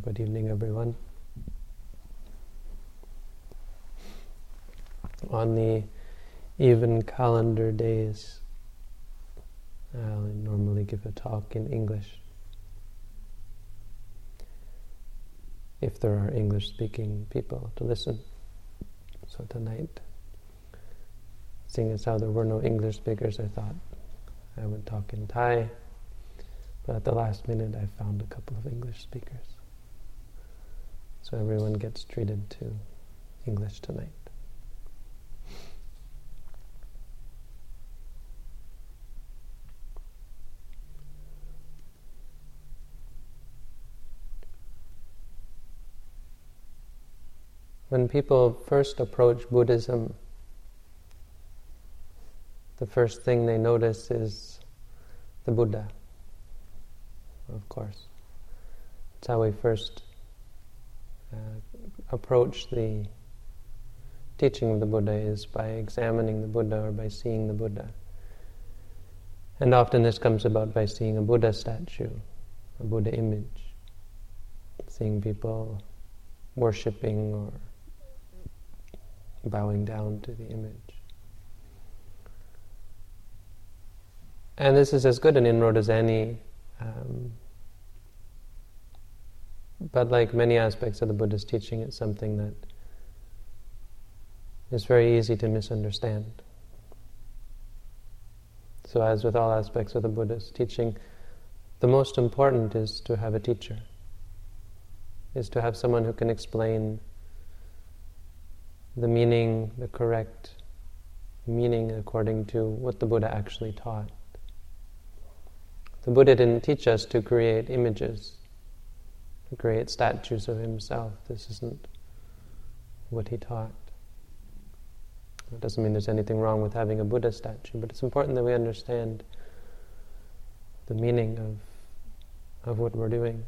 good evening, everyone. On the even calendar days, I'll normally give a talk in English. If there are English speaking people to listen. So tonight, seeing as how there were no English speakers, I thought I would talk in Thai. But at the last minute, I found a couple of English speakers. So everyone gets treated to English tonight. When people first approach Buddhism, the first thing they notice is the Buddha, of course. That's how we first uh, approach the teaching of the Buddha is by examining the Buddha or by seeing the Buddha. And often this comes about by seeing a Buddha statue, a Buddha image, seeing people worshipping or bowing down to the image. And this is as good an inroad as any um, but like many aspects of the Buddha's teaching, it's something that is very easy to misunderstand. So, as with all aspects of the Buddha's teaching, the most important is to have a teacher, is to have someone who can explain the meaning, the correct meaning according to what the Buddha actually taught. The Buddha didn't teach us to create images create statues of himself. This isn't what he taught. It doesn't mean there's anything wrong with having a Buddha statue, but it's important that we understand the meaning of, of what we're doing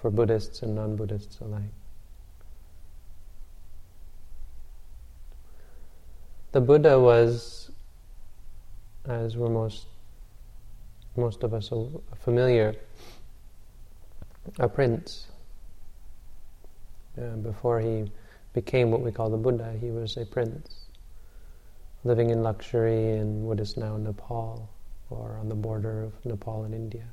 for Buddhists and non Buddhists alike. The Buddha was, as we're most, most of us familiar, a prince. Uh, before he became what we call the Buddha, he was a prince, living in luxury in what is now Nepal, or on the border of Nepal and India.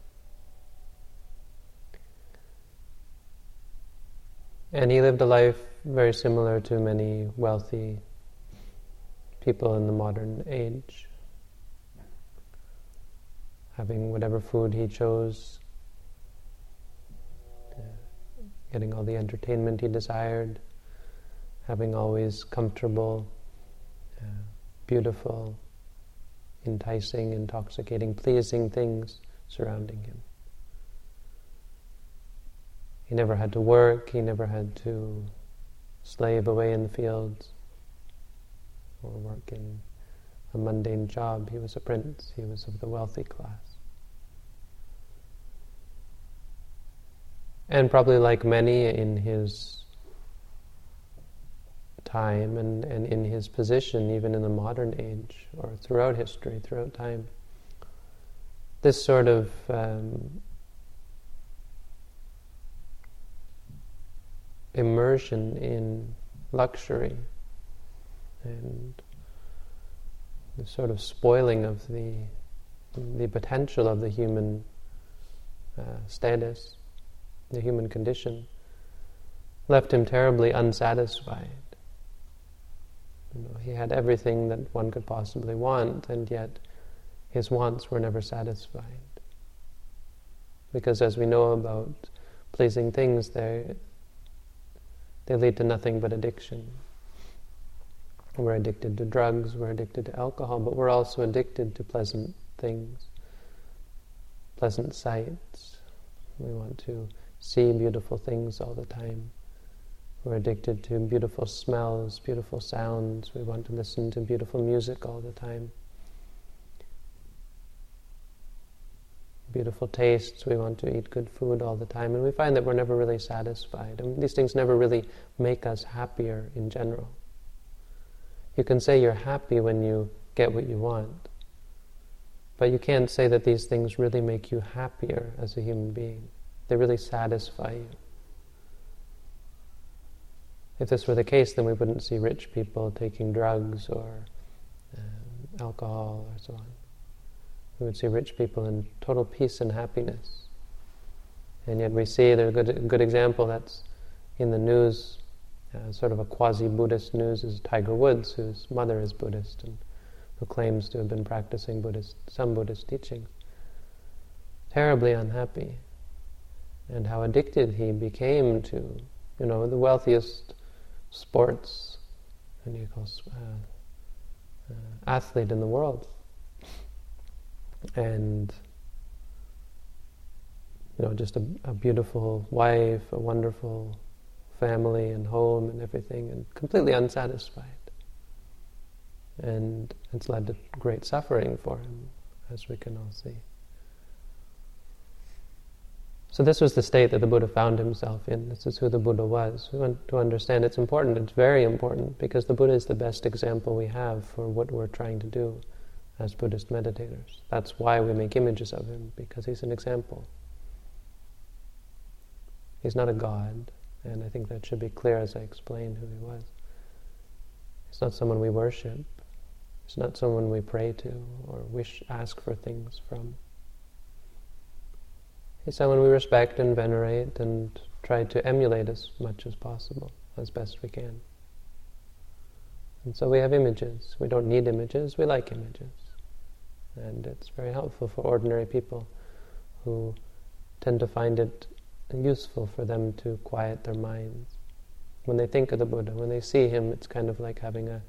And he lived a life very similar to many wealthy people in the modern age, having whatever food he chose getting all the entertainment he desired, having always comfortable, uh, beautiful, enticing, intoxicating, pleasing things surrounding him. He never had to work, he never had to slave away in the fields or work in a mundane job. He was a prince, he was of the wealthy class. And probably like many in his time and, and in his position, even in the modern age or throughout history, throughout time, this sort of um, immersion in luxury and the sort of spoiling of the the potential of the human uh, status the human condition, left him terribly unsatisfied. You know, he had everything that one could possibly want, and yet his wants were never satisfied. Because as we know about pleasing things, they, they lead to nothing but addiction. We're addicted to drugs, we're addicted to alcohol, but we're also addicted to pleasant things, pleasant sights. We want to see beautiful things all the time. We're addicted to beautiful smells, beautiful sounds. We want to listen to beautiful music all the time. Beautiful tastes, we want to eat good food all the time, and we find that we're never really satisfied. And these things never really make us happier in general. You can say you're happy when you get what you want, but you can't say that these things really make you happier as a human being. They really satisfy you. if this were the case, then we wouldn't see rich people taking drugs or um, alcohol or so on. We would see rich people in total peace and happiness. And yet we see there's a good, good example that's in the news, uh, sort of a quasi-Buddhist news, is Tiger Woods, whose mother is Buddhist and who claims to have been practicing Buddhist, some Buddhist teachings. Terribly unhappy. And how addicted he became to, you know, the wealthiest sports, and uh, uh, athlete in the world, and you know, just a, a beautiful wife, a wonderful family and home and everything, and completely unsatisfied. And it's led to great suffering for him, as we can all see. So this was the state that the Buddha found himself in. This is who the Buddha was. We want to understand it's important, it's very important, because the Buddha is the best example we have for what we're trying to do as Buddhist meditators. That's why we make images of him, because he's an example. He's not a god, and I think that should be clear as I explain who he was. He's not someone we worship. He's not someone we pray to or wish ask for things from. Someone we respect and venerate and try to emulate as much as possible, as best we can. And so we have images. We don't need images, we like images. And it's very helpful for ordinary people who tend to find it useful for them to quiet their minds. When they think of the Buddha, when they see him, it's kind of like having a,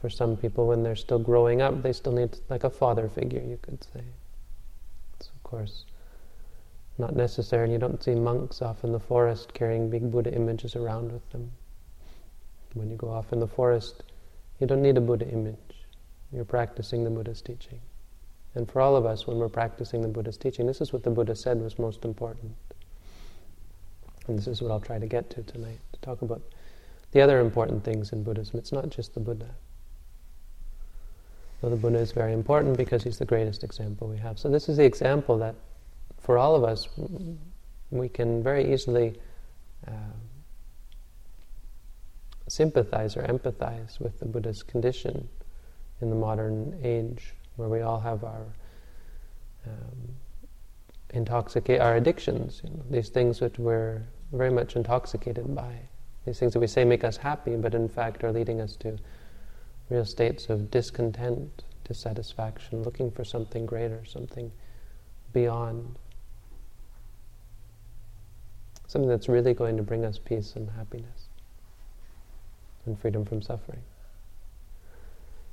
for some people, when they're still growing up, they still need like a father figure, you could say. It's of course not necessary, and you don't see monks off in the forest carrying big Buddha images around with them. When you go off in the forest, you don't need a Buddha image. You're practicing the Buddha's teaching. And for all of us, when we're practicing the Buddha's teaching, this is what the Buddha said was most important. And this is what I'll try to get to tonight, to talk about the other important things in Buddhism. It's not just the Buddha. Though the Buddha is very important because he's the greatest example we have. So this is the example that, for all of us, we can very easily uh, sympathize or empathize with the Buddha's condition in the modern age, where we all have our um, intoxicate our addictions, you know, these things which we're very much intoxicated by. These things that we say make us happy, but in fact are leading us to real states of discontent, dissatisfaction, looking for something greater, something beyond. Something that's really going to bring us peace and happiness and freedom from suffering.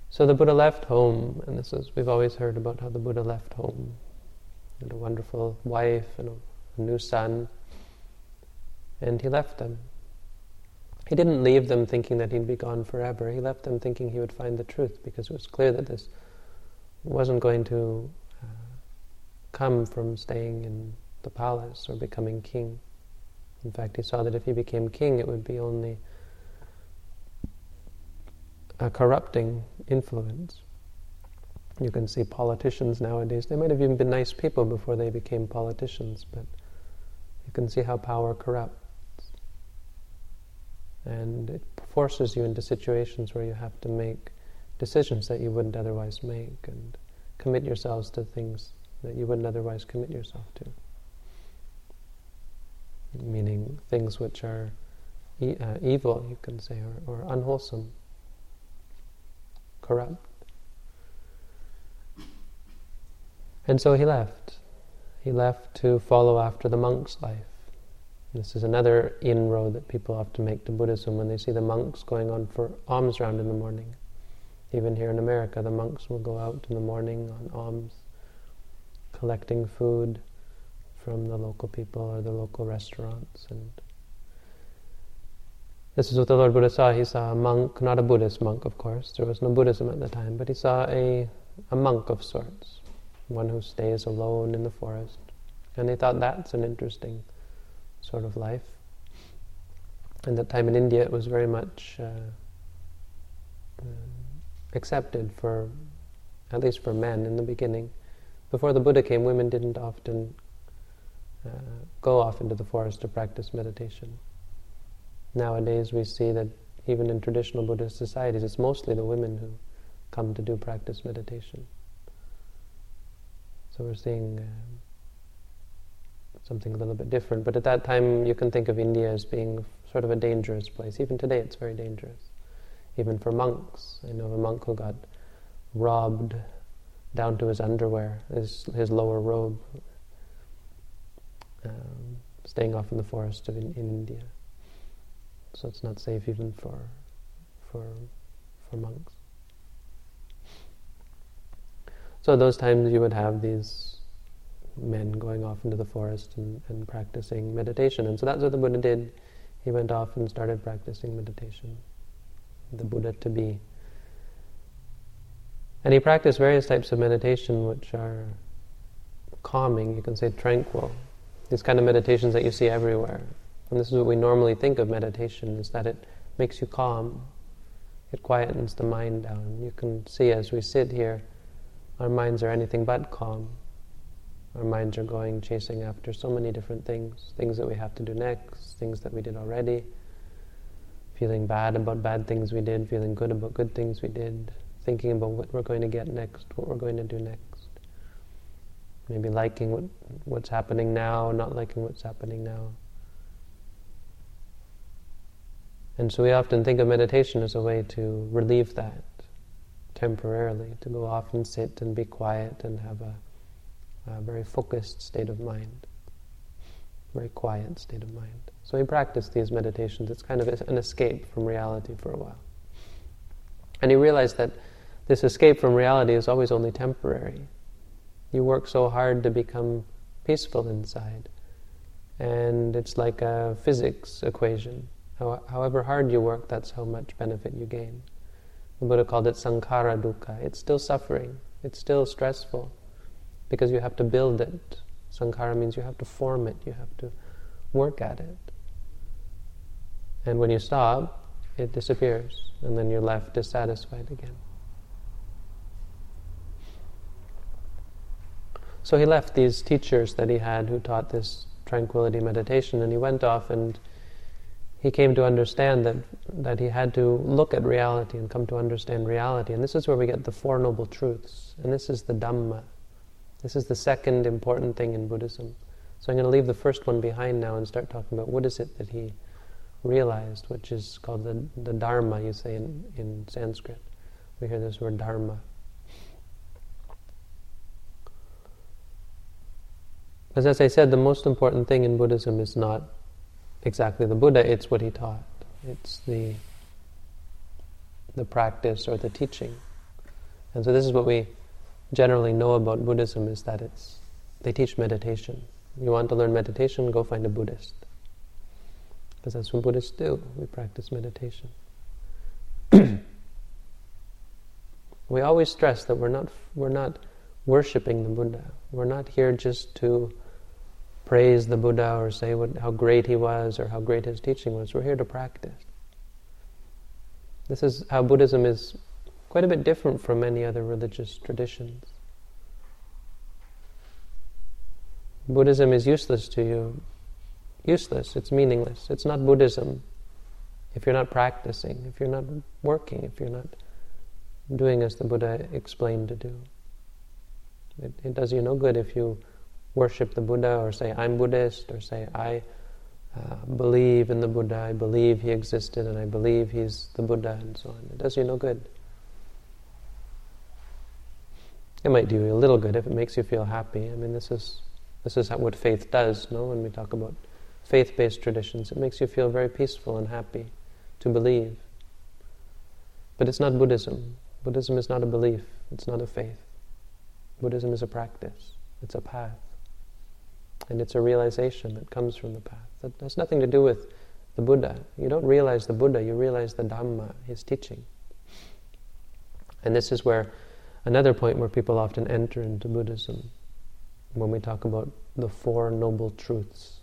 So the Buddha left home, and this is, we've always heard about how the Buddha left home, and a wonderful wife and a, new son and he left them. He didn't leave them thinking that he'd be gone forever. He left them thinking he would find the truth because it was clear that this wasn't going to uh, come from staying in the palace or becoming king. In fact, he saw that if he became king, it would be only a corrupting influence. You can see politicians nowadays, they might have even been nice people before they became politicians, but you can see how power corrupts and it forces you into situations where you have to make decisions that you wouldn't otherwise make and commit yourselves to things that you wouldn't otherwise commit yourself to. Meaning things which are e- uh, evil, you can say, or, or unwholesome, corrupt. And so he left. He left to follow after the monk's life. This is another inroad that people often make to Buddhism when they see the monks going on for alms round in the morning. Even here in America, the monks will go out in the morning on alms, collecting food from the local people or the local restaurants. And this is what the Lord Buddha saw. He saw a monk, not a Buddhist monk, of course. There was no Buddhism at the time, but he saw a, a monk of sorts, one who stays alone in the forest. And he thought that's an interesting sort of life. And that time in India, it was very much uh, uh, accepted for, at least for men in the beginning. Before the Buddha came, women didn't often uh, go off into the forest to practice meditation. Nowadays, we see that even in traditional Buddhist societies, it's mostly the women who come to do practice meditation. So we're seeing uh, something a little bit different. But at that time, you can think of India as being sort of a dangerous place. Even today, it's very dangerous. Even for monks. I know of a monk who got robbed down to his underwear, his, his lower robe, um, staying off in the forest of in, in India. So it's not safe even for, for, for monks. So those times you would have these men going off into the forest and, and practicing meditation. And so that's what the Buddha did. He went off and started practicing meditation. The Buddha to be. And he practiced various types of meditation which are calming, you can say tranquil. These kind of meditations that you see everywhere. And this is what we normally think of meditation, is that it makes you calm. It quietens the mind down. You can see as we sit here, our minds are anything but calm. Our minds are going chasing after so many different things things that we have to do next, things that we did already, feeling bad about bad things we did, feeling good about good things we did, thinking about what we're going to get next, what we're going to do next. Maybe liking what, what's happening now, not liking what's happening now. And so we often think of meditation as a way to relieve that temporarily, to go off and sit and be quiet and have a a very focused state of mind, very quiet state of mind. So we practice these meditations. It's kind of an escape from reality for a while. And he realize that this escape from reality is always only temporary. You work so hard to become peaceful inside. And it's like a physics equation. However hard you work, that's how much benefit you gain. The Buddha called it sankhara dukkha. It's still suffering. It's still stressful because you have to build it. Sankhara means you have to form it, you have to work at it. And when you stop, it disappears, and then you're left dissatisfied again. So he left these teachers that he had who taught this tranquility meditation, and he went off and he came to understand that, that he had to look at reality and come to understand reality. And this is where we get the Four Noble Truths, and this is the Dhamma. This is the second important thing in Buddhism. So I'm going to leave the first one behind now and start talking about what is it that he realized, which is called the, the Dharma, you say in, in Sanskrit. We hear this word Dharma. Because as I said, the most important thing in Buddhism is not exactly the Buddha, it's what he taught. It's the, the practice or the teaching. And so this is what we generally know about Buddhism is that it's they teach meditation. You want to learn meditation, go find a Buddhist. Because that's what Buddhists do. We practice meditation. we always stress that we're not we're not worshiping the Buddha. We're not here just to praise the Buddha or say what, how great he was or how great his teaching was. We're here to practice. This is how Buddhism is quite a bit different from many other religious traditions. Buddhism is useless to you. Useless, it's meaningless. It's not Buddhism if you're not practicing, if you're not working, if you're not doing as the Buddha explained to do. It, it does you no good if you worship the Buddha or say, I'm Buddhist, or say, I uh, believe in the Buddha, I believe he existed, and I believe he's the Buddha, and so on. It does you no good. It might do you a little good if it makes you feel happy. I mean, this is this is what faith does. No, when we talk about faith-based traditions, it makes you feel very peaceful and happy to believe. But it's not Buddhism. Buddhism is not a belief. It's not a faith. Buddhism is a practice. It's a path, and it's a realization that comes from the path. That has nothing to do with the Buddha. You don't realize the Buddha. You realize the Dhamma, his teaching. And this is where Another point where people often enter into Buddhism when we talk about the Four Noble Truths.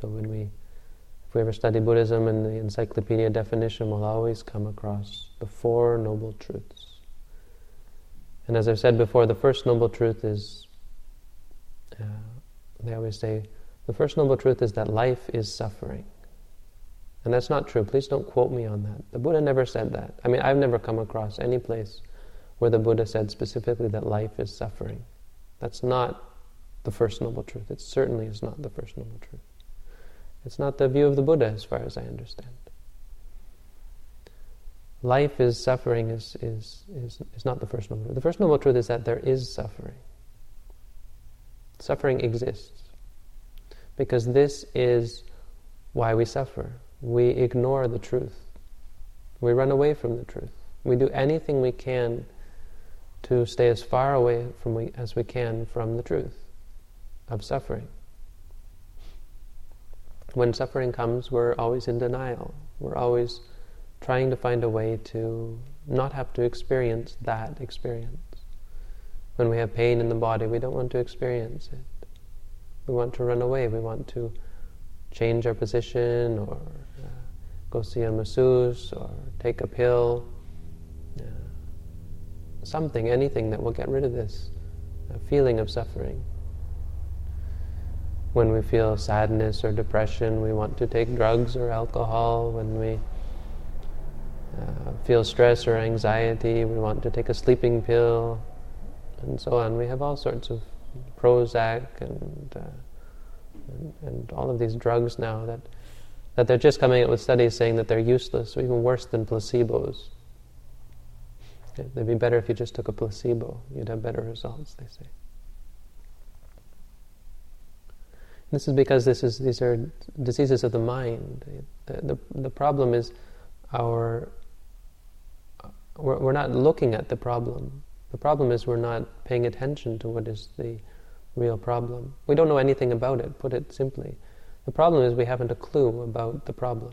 So when we, if we ever study Buddhism and the encyclopedia definition, we'll always come across the Four Noble Truths. And as I've said before, the first noble truth is, uh, they always say, the first noble truth is that life is suffering. And that's not true. Please don't quote me on that. The Buddha never said that. I mean, I've never come across any place where the Buddha said specifically that life is suffering. That's not the First Noble Truth. It certainly is not the First Noble Truth. It's not the view of the Buddha, as far as I understand. Life is suffering is, is, is, is not the First Noble Truth. The First Noble Truth is that there is suffering. Suffering exists. Because this is why we suffer. We ignore the truth. We run away from the truth. We do anything we can to stay as far away from we, as we can from the truth of suffering. When suffering comes, we're always in denial. We're always trying to find a way to not have to experience that experience. When we have pain in the body, we don't want to experience it. We want to run away. We want to change our position or uh, go see a masseuse or take a pill. Uh, something, anything that will get rid of this uh, feeling of suffering. When we feel sadness or depression, we want to take drugs or alcohol. When we uh, feel stress or anxiety, we want to take a sleeping pill, and so on. We have all sorts of Prozac and, uh, and, and all of these drugs now that that they're just coming out with studies saying that they're useless, or even worse than placebos. It'd be better if you just took a placebo. You'd have better results, they say. This is because this is, these are diseases of the mind. The, the, the problem is our, we're, we're not looking at the problem. The problem is we're not paying attention to what is the real problem. We don't know anything about it, put it simply. The problem is we haven't a clue about the problem.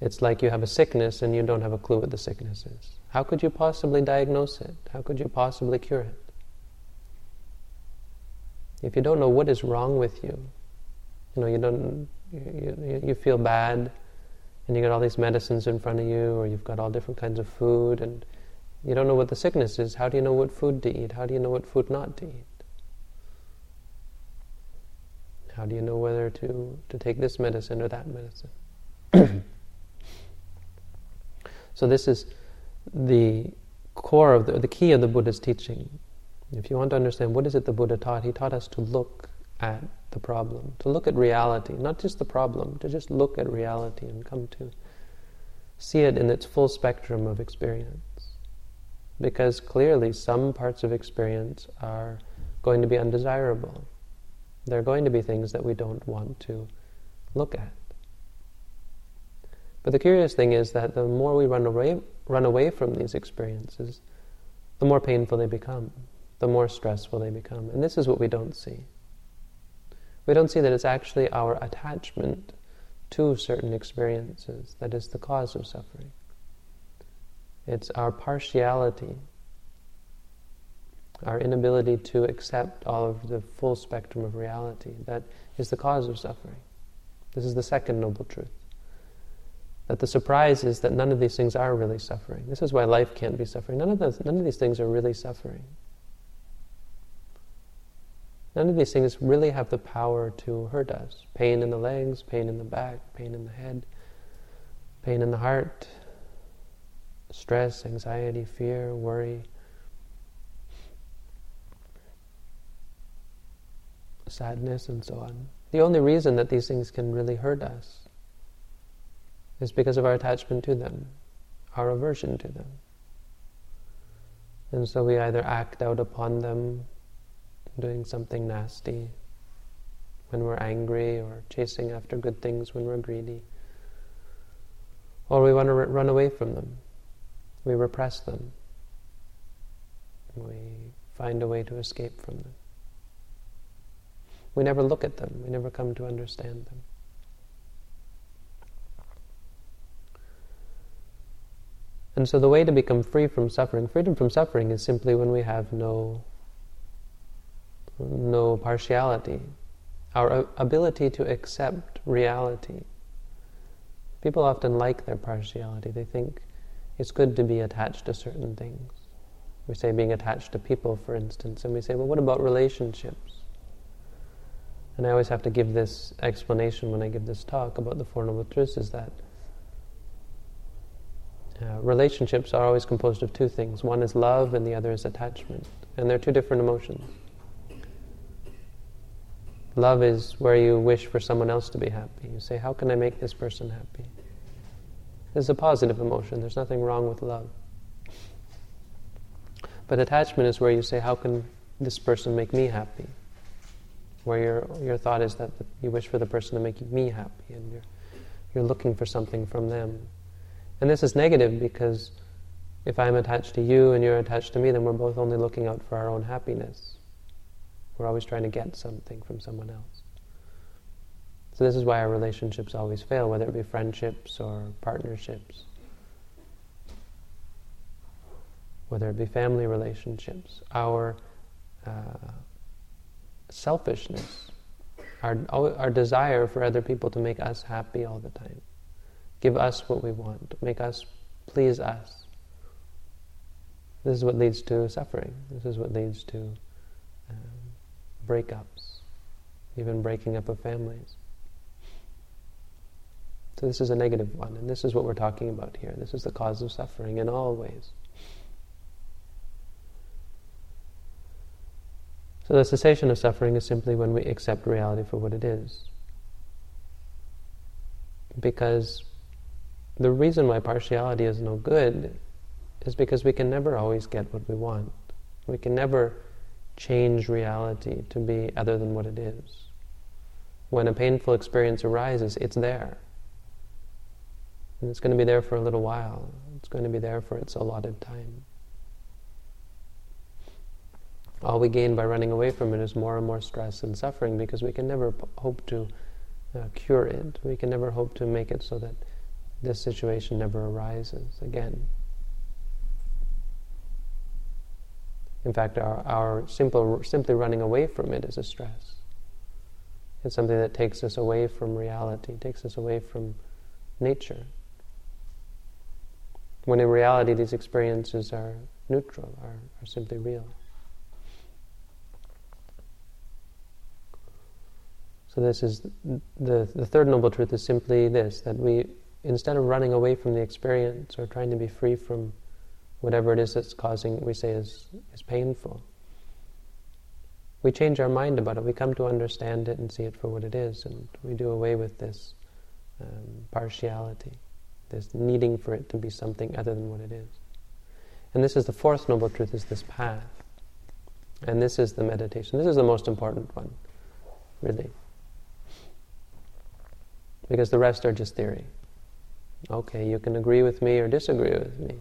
It's like you have a sickness and you don't have a clue what the sickness is. How could you possibly diagnose it? How could you possibly cure it? If you don't know what is wrong with you, you know, you don't, you, you, feel bad, and you got all these medicines in front of you, or you've got all different kinds of food, and you don't know what the sickness is. How do you know what food to eat? How do you know what food not to eat? How do you know whether to, to take this medicine or that medicine? so this is the core of the, the key of the Buddha's teaching. If you want to understand what is it the Buddha taught, he taught us to look at the problem, to look at reality, not just the problem, to just look at reality and come to see it in its full spectrum of experience. Because clearly some parts of experience are going to be undesirable. There are going to be things that we don't want to look at. But the curious thing is that the more we run away, run away from these experiences, the more painful they become the more stressful they become. And this is what we don't see. We don't see that it's actually our attachment to certain experiences that is the cause of suffering. It's our partiality, our inability to accept all of the full spectrum of reality that is the cause of suffering. This is the second noble truth. That the surprise is that none of these things are really suffering. This is why life can't be suffering. None of, those, none of these things are really suffering. None of these things really have the power to hurt us. Pain in the legs, pain in the back, pain in the head, pain in the heart, stress, anxiety, fear, worry, sadness, and so on. The only reason that these things can really hurt us is because of our attachment to them, our aversion to them. And so we either act out upon them doing something nasty when we're angry or chasing after good things when we're greedy. Or we want to r- run away from them. We repress them. We find a way to escape from them. We never look at them. We never come to understand them. And so the way to become free from suffering, freedom from suffering is simply when we have no no partiality, our ability to accept reality. People often like their partiality. They think it's good to be attached to certain things. We say being attached to people, for instance, and we say, well, what about relationships? and I always have to give this explanation when I give this talk about the Four Noble Truths, is that uh, relationships are always composed of two things. One is love, and the other is attachment. And they're two different emotions. Love is where you wish for someone else to be happy. You say, How can I make this person happy? It's a positive emotion. There's nothing wrong with love. But attachment is where you say, How can this person make me happy? Where your, your thought is that you wish for the person to make me happy and you're, you're looking for something from them. And this is negative because if I'm attached to you and you're attached to me, then we're both only looking out for our own happiness. We're always trying to get something from someone else. So this is why our relationships always fail, whether it be friendships or partnerships, whether it be family relationships. Our uh, selfishness, our, our desire for other people to make us happy all the time give us what we want, make us please us. This is what leads to suffering. This is what leads to um, breakups, even breaking up of families. So this is a negative one, and this is what we're talking about here. This is the cause of suffering in all ways. So the cessation of suffering is simply when we accept reality for what it is. Because the reason why partiality is no good is because we can never always get what we want. We can never change reality to be other than what it is. When a painful experience arises, it's there. And it's going to be there for a little while. It's going to be there for its allotted time. All we gain by running away from it is more and more stress and suffering because we can never p- hope to uh, cure it. We can never hope to make it so that this situation never arises again. In fact, our, our simple, simply running away from it is a stress. It's something that takes us away from reality, takes us away from nature. When in reality these experiences are neutral, are, are simply real. So this is the, the third noble truth is simply this, that we instead of running away from the experience or trying to be free from whatever it is that's causing, we say, is, is painful, we change our mind about it. We come to understand it and see it for what it is, and we do away with this um, partiality, this needing for it to be something other than what it is. And this is the fourth noble truth: is this path, and this is the meditation. This is the most important one, really, because the rest are just theory. Okay, you can agree with me or disagree with me.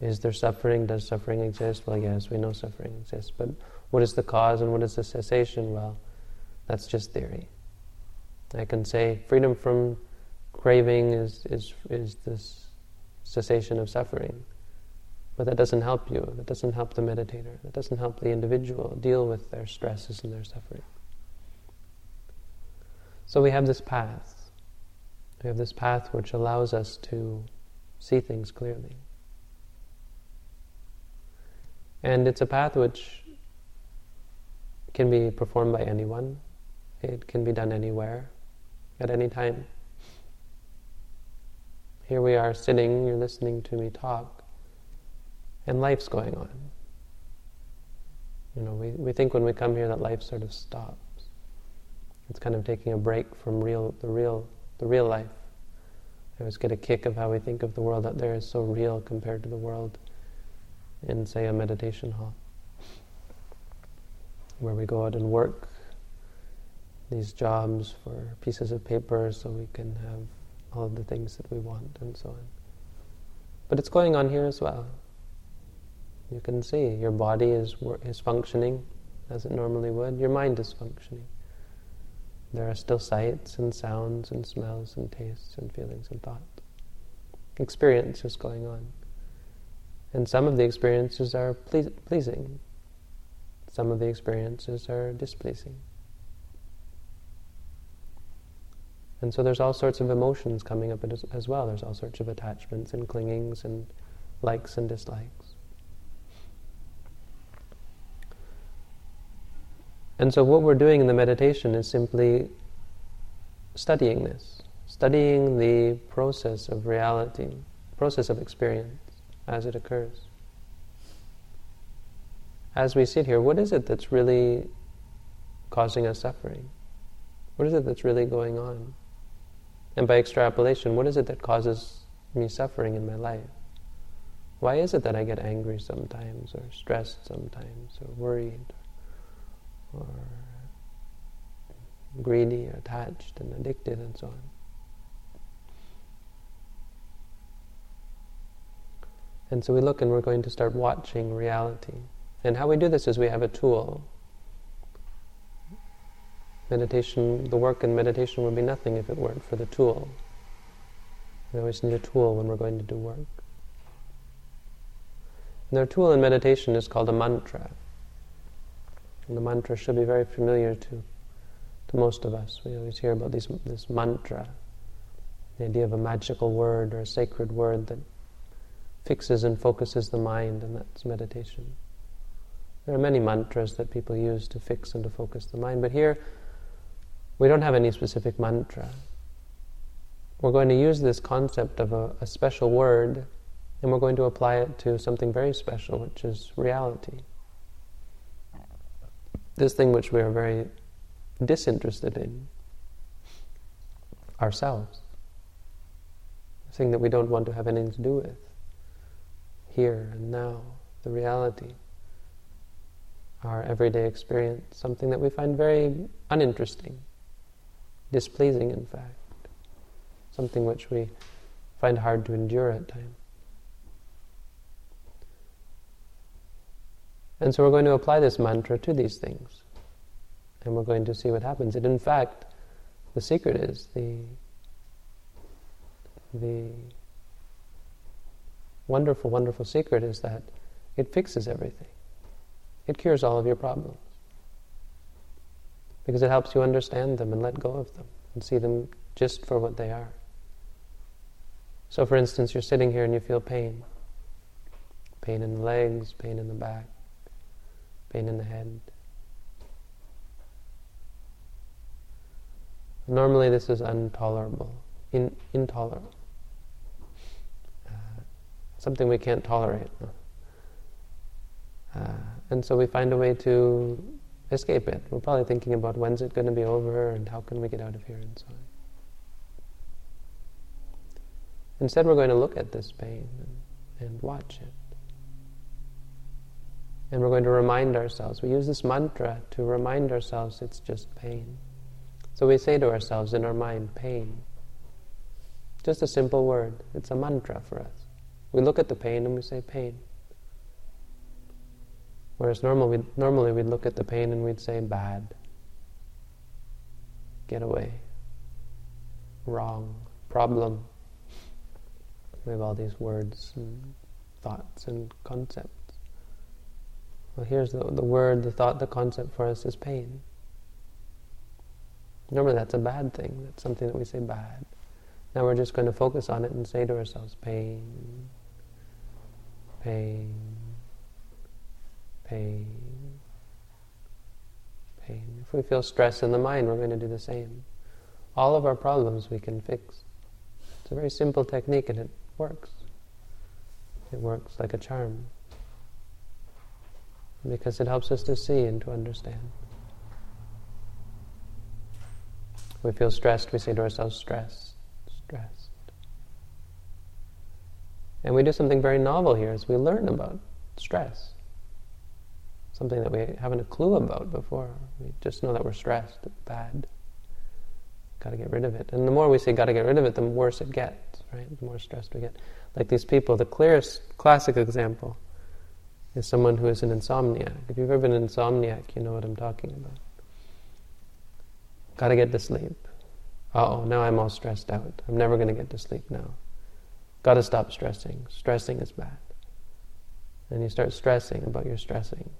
Is there suffering? Does suffering exist? Well, yes, we know suffering exists. But what is the cause and what is the cessation? Well, that's just theory. I can say freedom from craving is, is, is this cessation of suffering. But that doesn't help you. That doesn't help the meditator. That doesn't help the individual deal with their stresses and their suffering. So we have this path. We have this path which allows us to see things clearly. And it's a path which can be performed by anyone. It can be done anywhere, at any time. Here we are sitting, you're listening to me talk, and life's going on. You know, we, we think when we come here that life sort of stops. It's kind of taking a break from real the real the real life. I always get a kick of how we think of the world out there is so real compared to the world in, say, a meditation hall, where we go out and work these jobs for pieces of paper so we can have all the things that we want and so on. But it's going on here as well. You can see your body is, is functioning as it normally would, your mind is functioning. There are still sights and sounds and smells and tastes and feelings and thoughts. Experience is going on. And some of the experiences are ple- pleasing. Some of the experiences are displeasing. And so there's all sorts of emotions coming up as, as well. There's all sorts of attachments and clingings and likes and dislikes. And so, what we're doing in the meditation is simply studying this, studying the process of reality, process of experience as it occurs. As we sit here, what is it that's really causing us suffering? What is it that's really going on? And by extrapolation, what is it that causes me suffering in my life? Why is it that I get angry sometimes, or stressed sometimes, or worried, or greedy, attached, and addicted, and so on? And so we look and we're going to start watching reality. And how we do this is we have a tool. Meditation, the work in meditation would be nothing if it weren't for the tool. We always need a tool when we're going to do work. And our tool in meditation is called a mantra. And the mantra should be very familiar to, to most of us. We always hear about these, this mantra, the idea of a magical word or a sacred word that fixes and focuses the mind, and that's meditation. There are many mantras that people use to fix and to focus the mind, but here we don't have any specific mantra. We're going to use this concept of a, a special word and we're going to apply it to something very special, which is reality. This thing which we are very disinterested in. Ourselves, the thing that we don't want to have anything to do with, here and now, the reality. Our everyday experience, something that we find very uninteresting, displeasing, in fact, something which we find hard to endure at times. And so we're going to apply this mantra to these things, and we're going to see what happens. And in fact, the secret is the the wonderful, wonderful secret is that it fixes everything. It cures all of your problems. Because it helps you understand them and let go of them and see them just for what they are. So, for instance, you're sitting here and you feel pain pain in the legs, pain in the back, pain in the head. Normally, this is intolerable, in, intolerable, uh, something we can't tolerate. Uh, and so we find a way to escape it. We're probably thinking about when's it going to be over and how can we get out of here and so on. Instead, we're going to look at this pain and, and watch it. And we're going to remind ourselves. We use this mantra to remind ourselves it's just pain. So we say to ourselves in our mind, pain. Just a simple word. It's a mantra for us. We look at the pain and we say, pain. Whereas normal, we'd, normally we'd look at the pain and we'd say, bad, get away, wrong, problem. We have all these words and thoughts and concepts. Well, here's the, the word, the thought, the concept for us is pain. Normally that's a bad thing. That's something that we say bad. Now we're just going to focus on it and say to ourselves, pain, pain, pain, pain. If we feel stress in the mind, we're going to do the same. All of our problems we can fix. It's a very simple technique and it works. It works like a charm. Because it helps us to see and to understand. we feel stressed, we say to ourselves, stressed, stressed. And we do something very novel here as we learn about stress something that we haven't a clue about before. We just know that we're stressed, bad. Got to get rid of it. And the more we say got to get rid of it, the worse it gets, right? The more stressed we get. Like these people, the clearest classic example is someone who is an insomniac. If you've ever been an insomniac, you know what I'm talking about. Got to get to sleep. oh, now I'm all stressed out. I'm never going to get to sleep now. Got to stop stressing. Stressing is bad. And you start stressing about your stressing.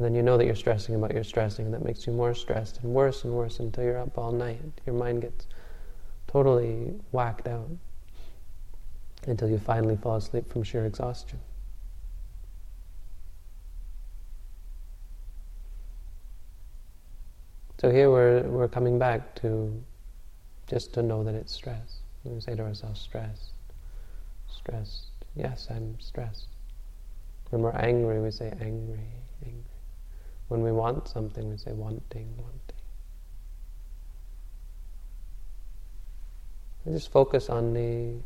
And then you know that you're stressing about your stressing, and that makes you more stressed and worse and worse until you're up all night. Your mind gets totally whacked out until you finally fall asleep from sheer exhaustion. So here we're, we're coming back to just to know that it's stress. We say to ourselves, stressed, stressed. Yes, I'm stressed. When we're angry, we say angry, angry. When we want something, we say wanting, wanting. We just focus on the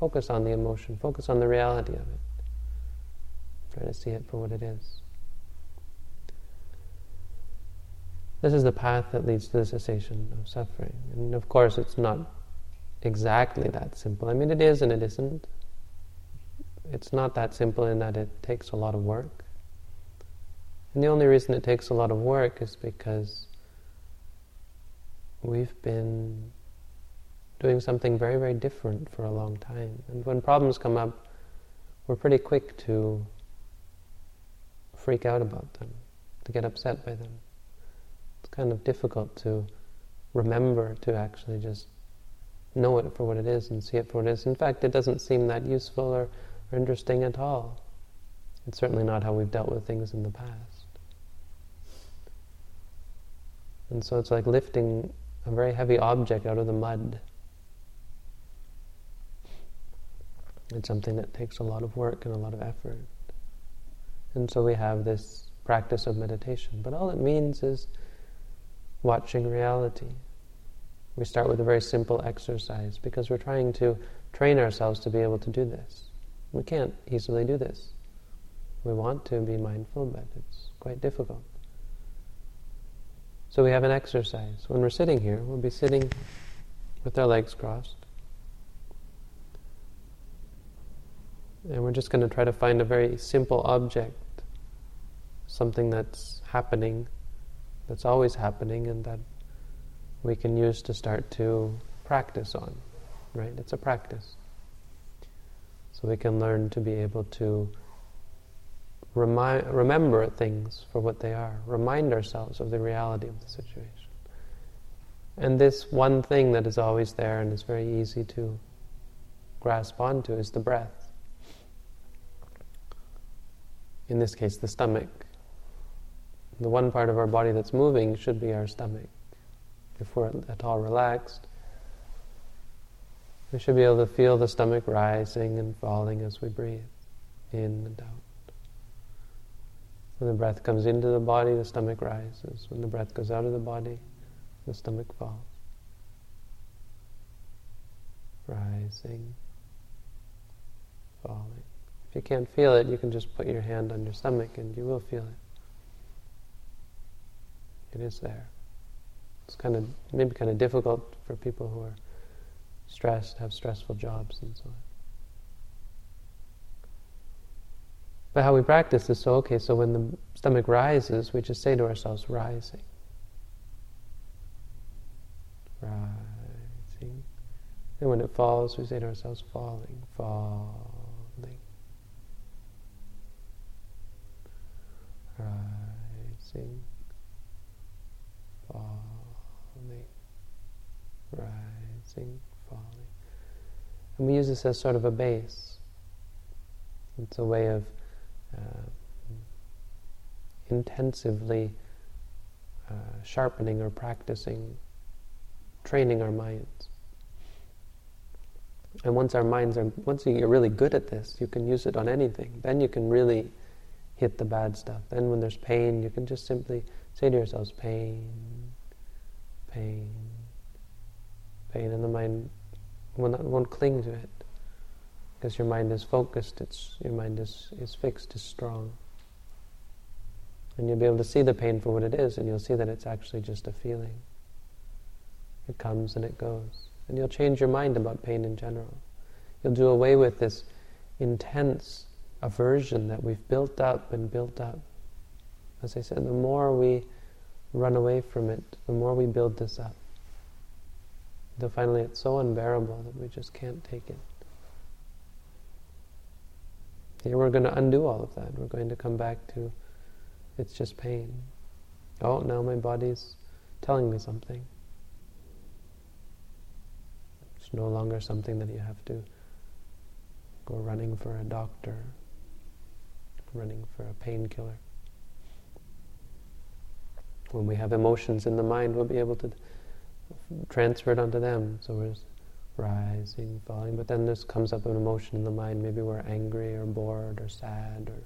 focus on the emotion, focus on the reality of it. Try to see it for what it is. This is the path that leads to the cessation of suffering. And of course, it's not exactly that simple. I mean, it is and it isn't. It's not that simple in that it takes a lot of work. And the only reason it takes a lot of work is because we've been doing something very, very different for a long time. And when problems come up, we're pretty quick to freak out about them, to get upset by them it's kind of difficult to remember to actually just know it for what it is and see it for what it is. In fact, it doesn't seem that useful or, or interesting at all. It's certainly not how we've dealt with things in the past. And so it's like lifting a very heavy object out of the mud. It's something that takes a lot of work and a lot of effort. And so we have this practice of meditation. But all it means is watching reality. We start with a very simple exercise because we're trying to train ourselves to be able to do this. We can't easily do this. We want to be mindful, but it's quite difficult. So we have an exercise. When we're sitting here, we'll be sitting with our legs crossed. And we're just going to try to find a very simple object, something that's happening that's always happening and that we can use to start to practice on, right? It's a practice. So we can learn to be able to remi- remember things for what they are, remind ourselves of the reality of the situation. And this one thing that is always there and is very easy to grasp onto is the breath. In this case, the stomach. The one part of our body that's moving should be our stomach. If we're at all relaxed, we should be able to feel the stomach rising and falling as we breathe in and out. When the breath comes into the body, the stomach rises. When the breath goes out of the body, the stomach falls. Rising, falling. If you can't feel it, you can just put your hand on your stomach and you will feel it. It is there. It's kind of maybe kind of difficult for people who are stressed, have stressful jobs, and so on. But how we practice is so okay. So when the stomach rises, we just say to ourselves, "Rising, rising," and when it falls, we say to ourselves, "Falling, falling." Rising, falling, rising, falling. And we use this as sort of a base. It's a way of uh, intensively uh, sharpening or practicing, training our minds. And once our minds are, once you're really good at this, you can use it on anything. Then you can really hit the bad stuff. Then when there's pain, you can just simply say to yourselves, pain, pain, pain, and the mind not, won't cling to it because your mind is focused. It's your mind is is fixed, is strong, and you'll be able to see the pain for what it is, and you'll see that it's actually just a feeling. It comes and it goes, and you'll change your mind about pain in general. You'll do away with this intense aversion that we've built up and built up. As I said, the more we run away from it, the more we build this up. Until finally it's so unbearable that we just can't take it. Here we're going to undo all of that. We're going to come back to it's just pain. Oh, now my body's telling me something. It's no longer something that you have to go running for a doctor, running for a painkiller when we have emotions in the mind, we'll be able to transfer it onto them. So we're rising, falling, but then this comes up an emotion in the mind. Maybe we're angry or bored or sad or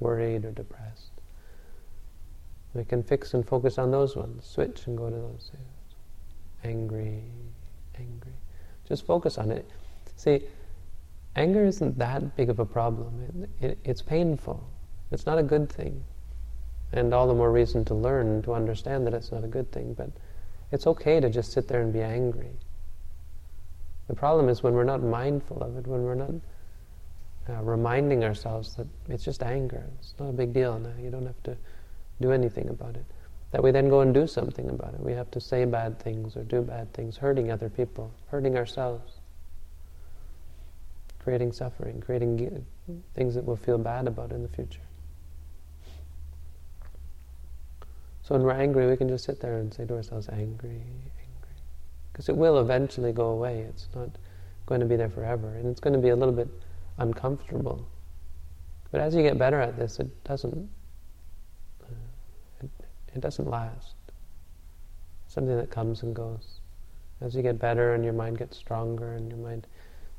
worried or depressed. We can fix and focus on those ones, switch and go to those. Angry, angry. Just focus on it. See, anger isn't that big of a problem. It, it, it's painful. It's not a good thing. And all the more reason to learn, to understand that it's not a good thing. But it's okay to just sit there and be angry. The problem is when we're not mindful of it, when we're not uh, reminding ourselves that it's just anger. It's not a big deal now. You don't have to do anything about it. That we then go and do something about it. We have to say bad things or do bad things, hurting other people, hurting ourselves, creating suffering, creating things that we'll feel bad about in the future. So when we're angry, we can just sit there and say to ourselves, angry, angry. Because it will eventually go away. It's not going to be there forever. And it's going to be a little bit uncomfortable. But as you get better at this, it doesn't, uh, it, it doesn't last. something that comes and goes. As you get better and your mind gets stronger and your mind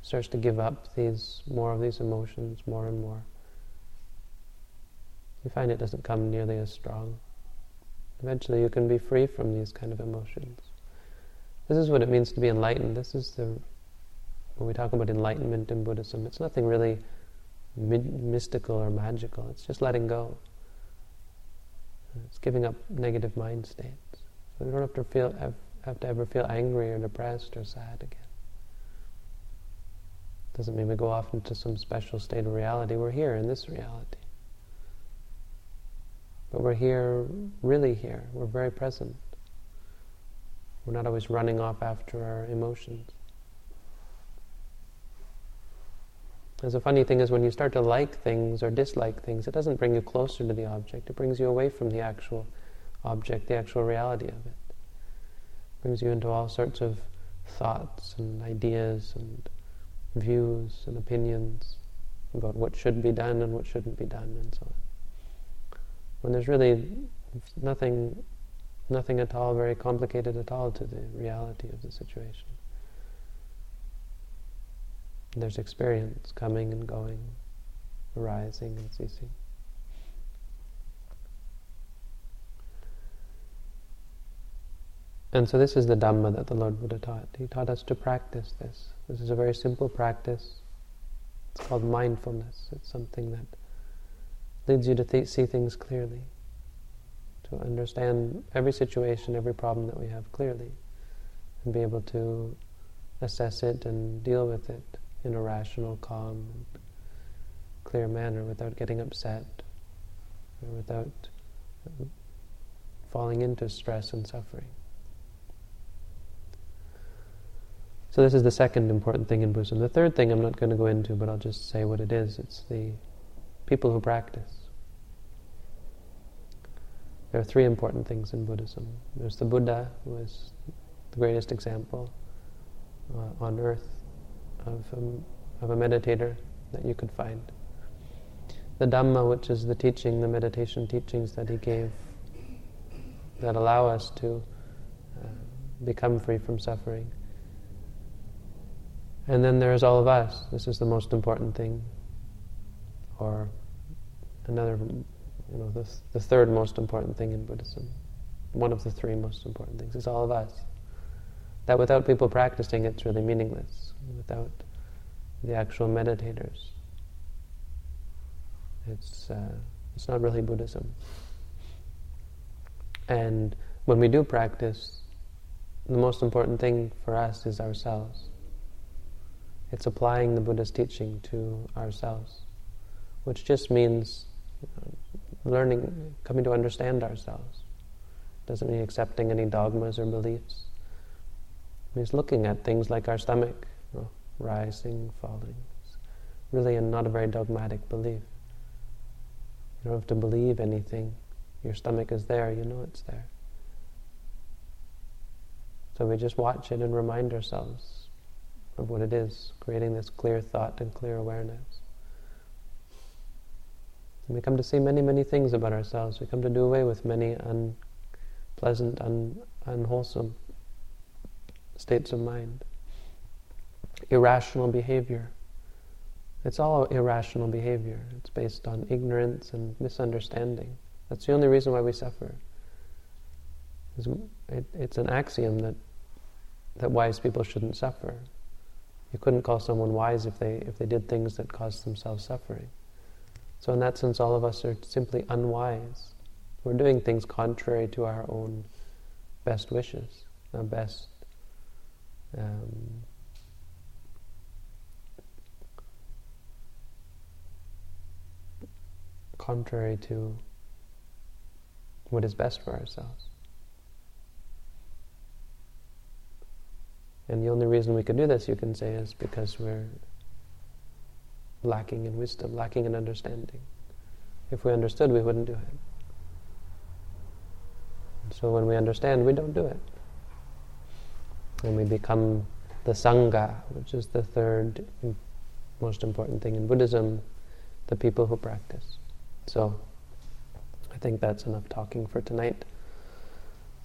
starts to give up these more of these emotions more and more, you find it doesn't come nearly as strong. Eventually you can be free from these kind of emotions. This is what it means to be enlightened. This is the, when we talk about enlightenment in Buddhism, it's nothing really mystical or magical. It's just letting go. It's giving up negative mind states. So we don't have to feel have, have to ever feel angry or depressed or sad again. Doesn't mean we go off into some special state of reality. We're here in this reality. But we're here, really here. We're very present. We're not always running off after our emotions. There's a funny thing is when you start to like things or dislike things, it doesn't bring you closer to the object. It brings you away from the actual object, the actual reality of it. it brings you into all sorts of thoughts and ideas and views and opinions about what should be done and what shouldn't be done and so on when there's really nothing, nothing at all very complicated at all to the reality of the situation. There's experience coming and going, arising and ceasing. And so this is the Dhamma that the Lord Buddha taught. He taught us to practice this. This is a very simple practice. It's called mindfulness. It's something that leads you to th- see things clearly, understand every situation, every problem that we have clearly, and be able to assess it and deal with it in a rational, calm, and clear manner without getting upset without um, falling into stress and suffering. So this is the second important thing in Buddhism. The third thing I'm not going to go into, but I'll just say what it is. It's the people who practice. There are three important things in Buddhism. There's the Buddha, who is the greatest example uh, on earth of, of a meditator that you could find. The Dhamma, which is the teaching, the meditation teachings that he gave that allow us to uh, become free from suffering. And then there's all of us. This is the most important thing or another, you know, the, the third most important thing in Buddhism. One of the three most important things is all of us. That without people practicing, it's really meaningless. Without the actual meditators, it's uh, it's not really Buddhism. And when we do practice, the most important thing for us is ourselves. It's applying the Buddha's teaching to ourselves which just means learning, coming to understand ourselves. Doesn't mean accepting any dogmas or beliefs. It means looking at things like our stomach, you know, rising, falling. It's really not a very dogmatic belief. You don't have to believe anything. Your stomach is there, you know it's there. So we just watch it and remind ourselves of what it is, creating this clear thought and clear awareness. And we come to see many, many things about ourselves. We come to do away with many unpleasant un, unwholesome states of mind. Irrational behavior. It's all irrational behavior. It's based on ignorance and misunderstanding. That's the only reason why we suffer. It, it's an axiom that that wise people shouldn't suffer. You couldn't call someone wise if they if they did things that caused themselves suffering. So in that sense, all of us are simply unwise. We're doing things contrary to our own best wishes, our best um, contrary to what is best for ourselves. And the only reason we could do this, you can say, is because we're lacking in wisdom, lacking in understanding. If we understood, we wouldn't do it. So when we understand, we don't do it. And we become the Sangha, which is the third most important thing in Buddhism, the people who practice. So I think that's enough talking for tonight.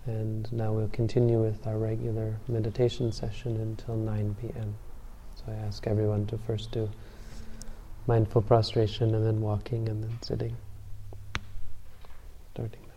And now we'll continue with our regular meditation session until 9 p.m. So I ask everyone to first do mindful prostration and then walking and then sitting. Starting.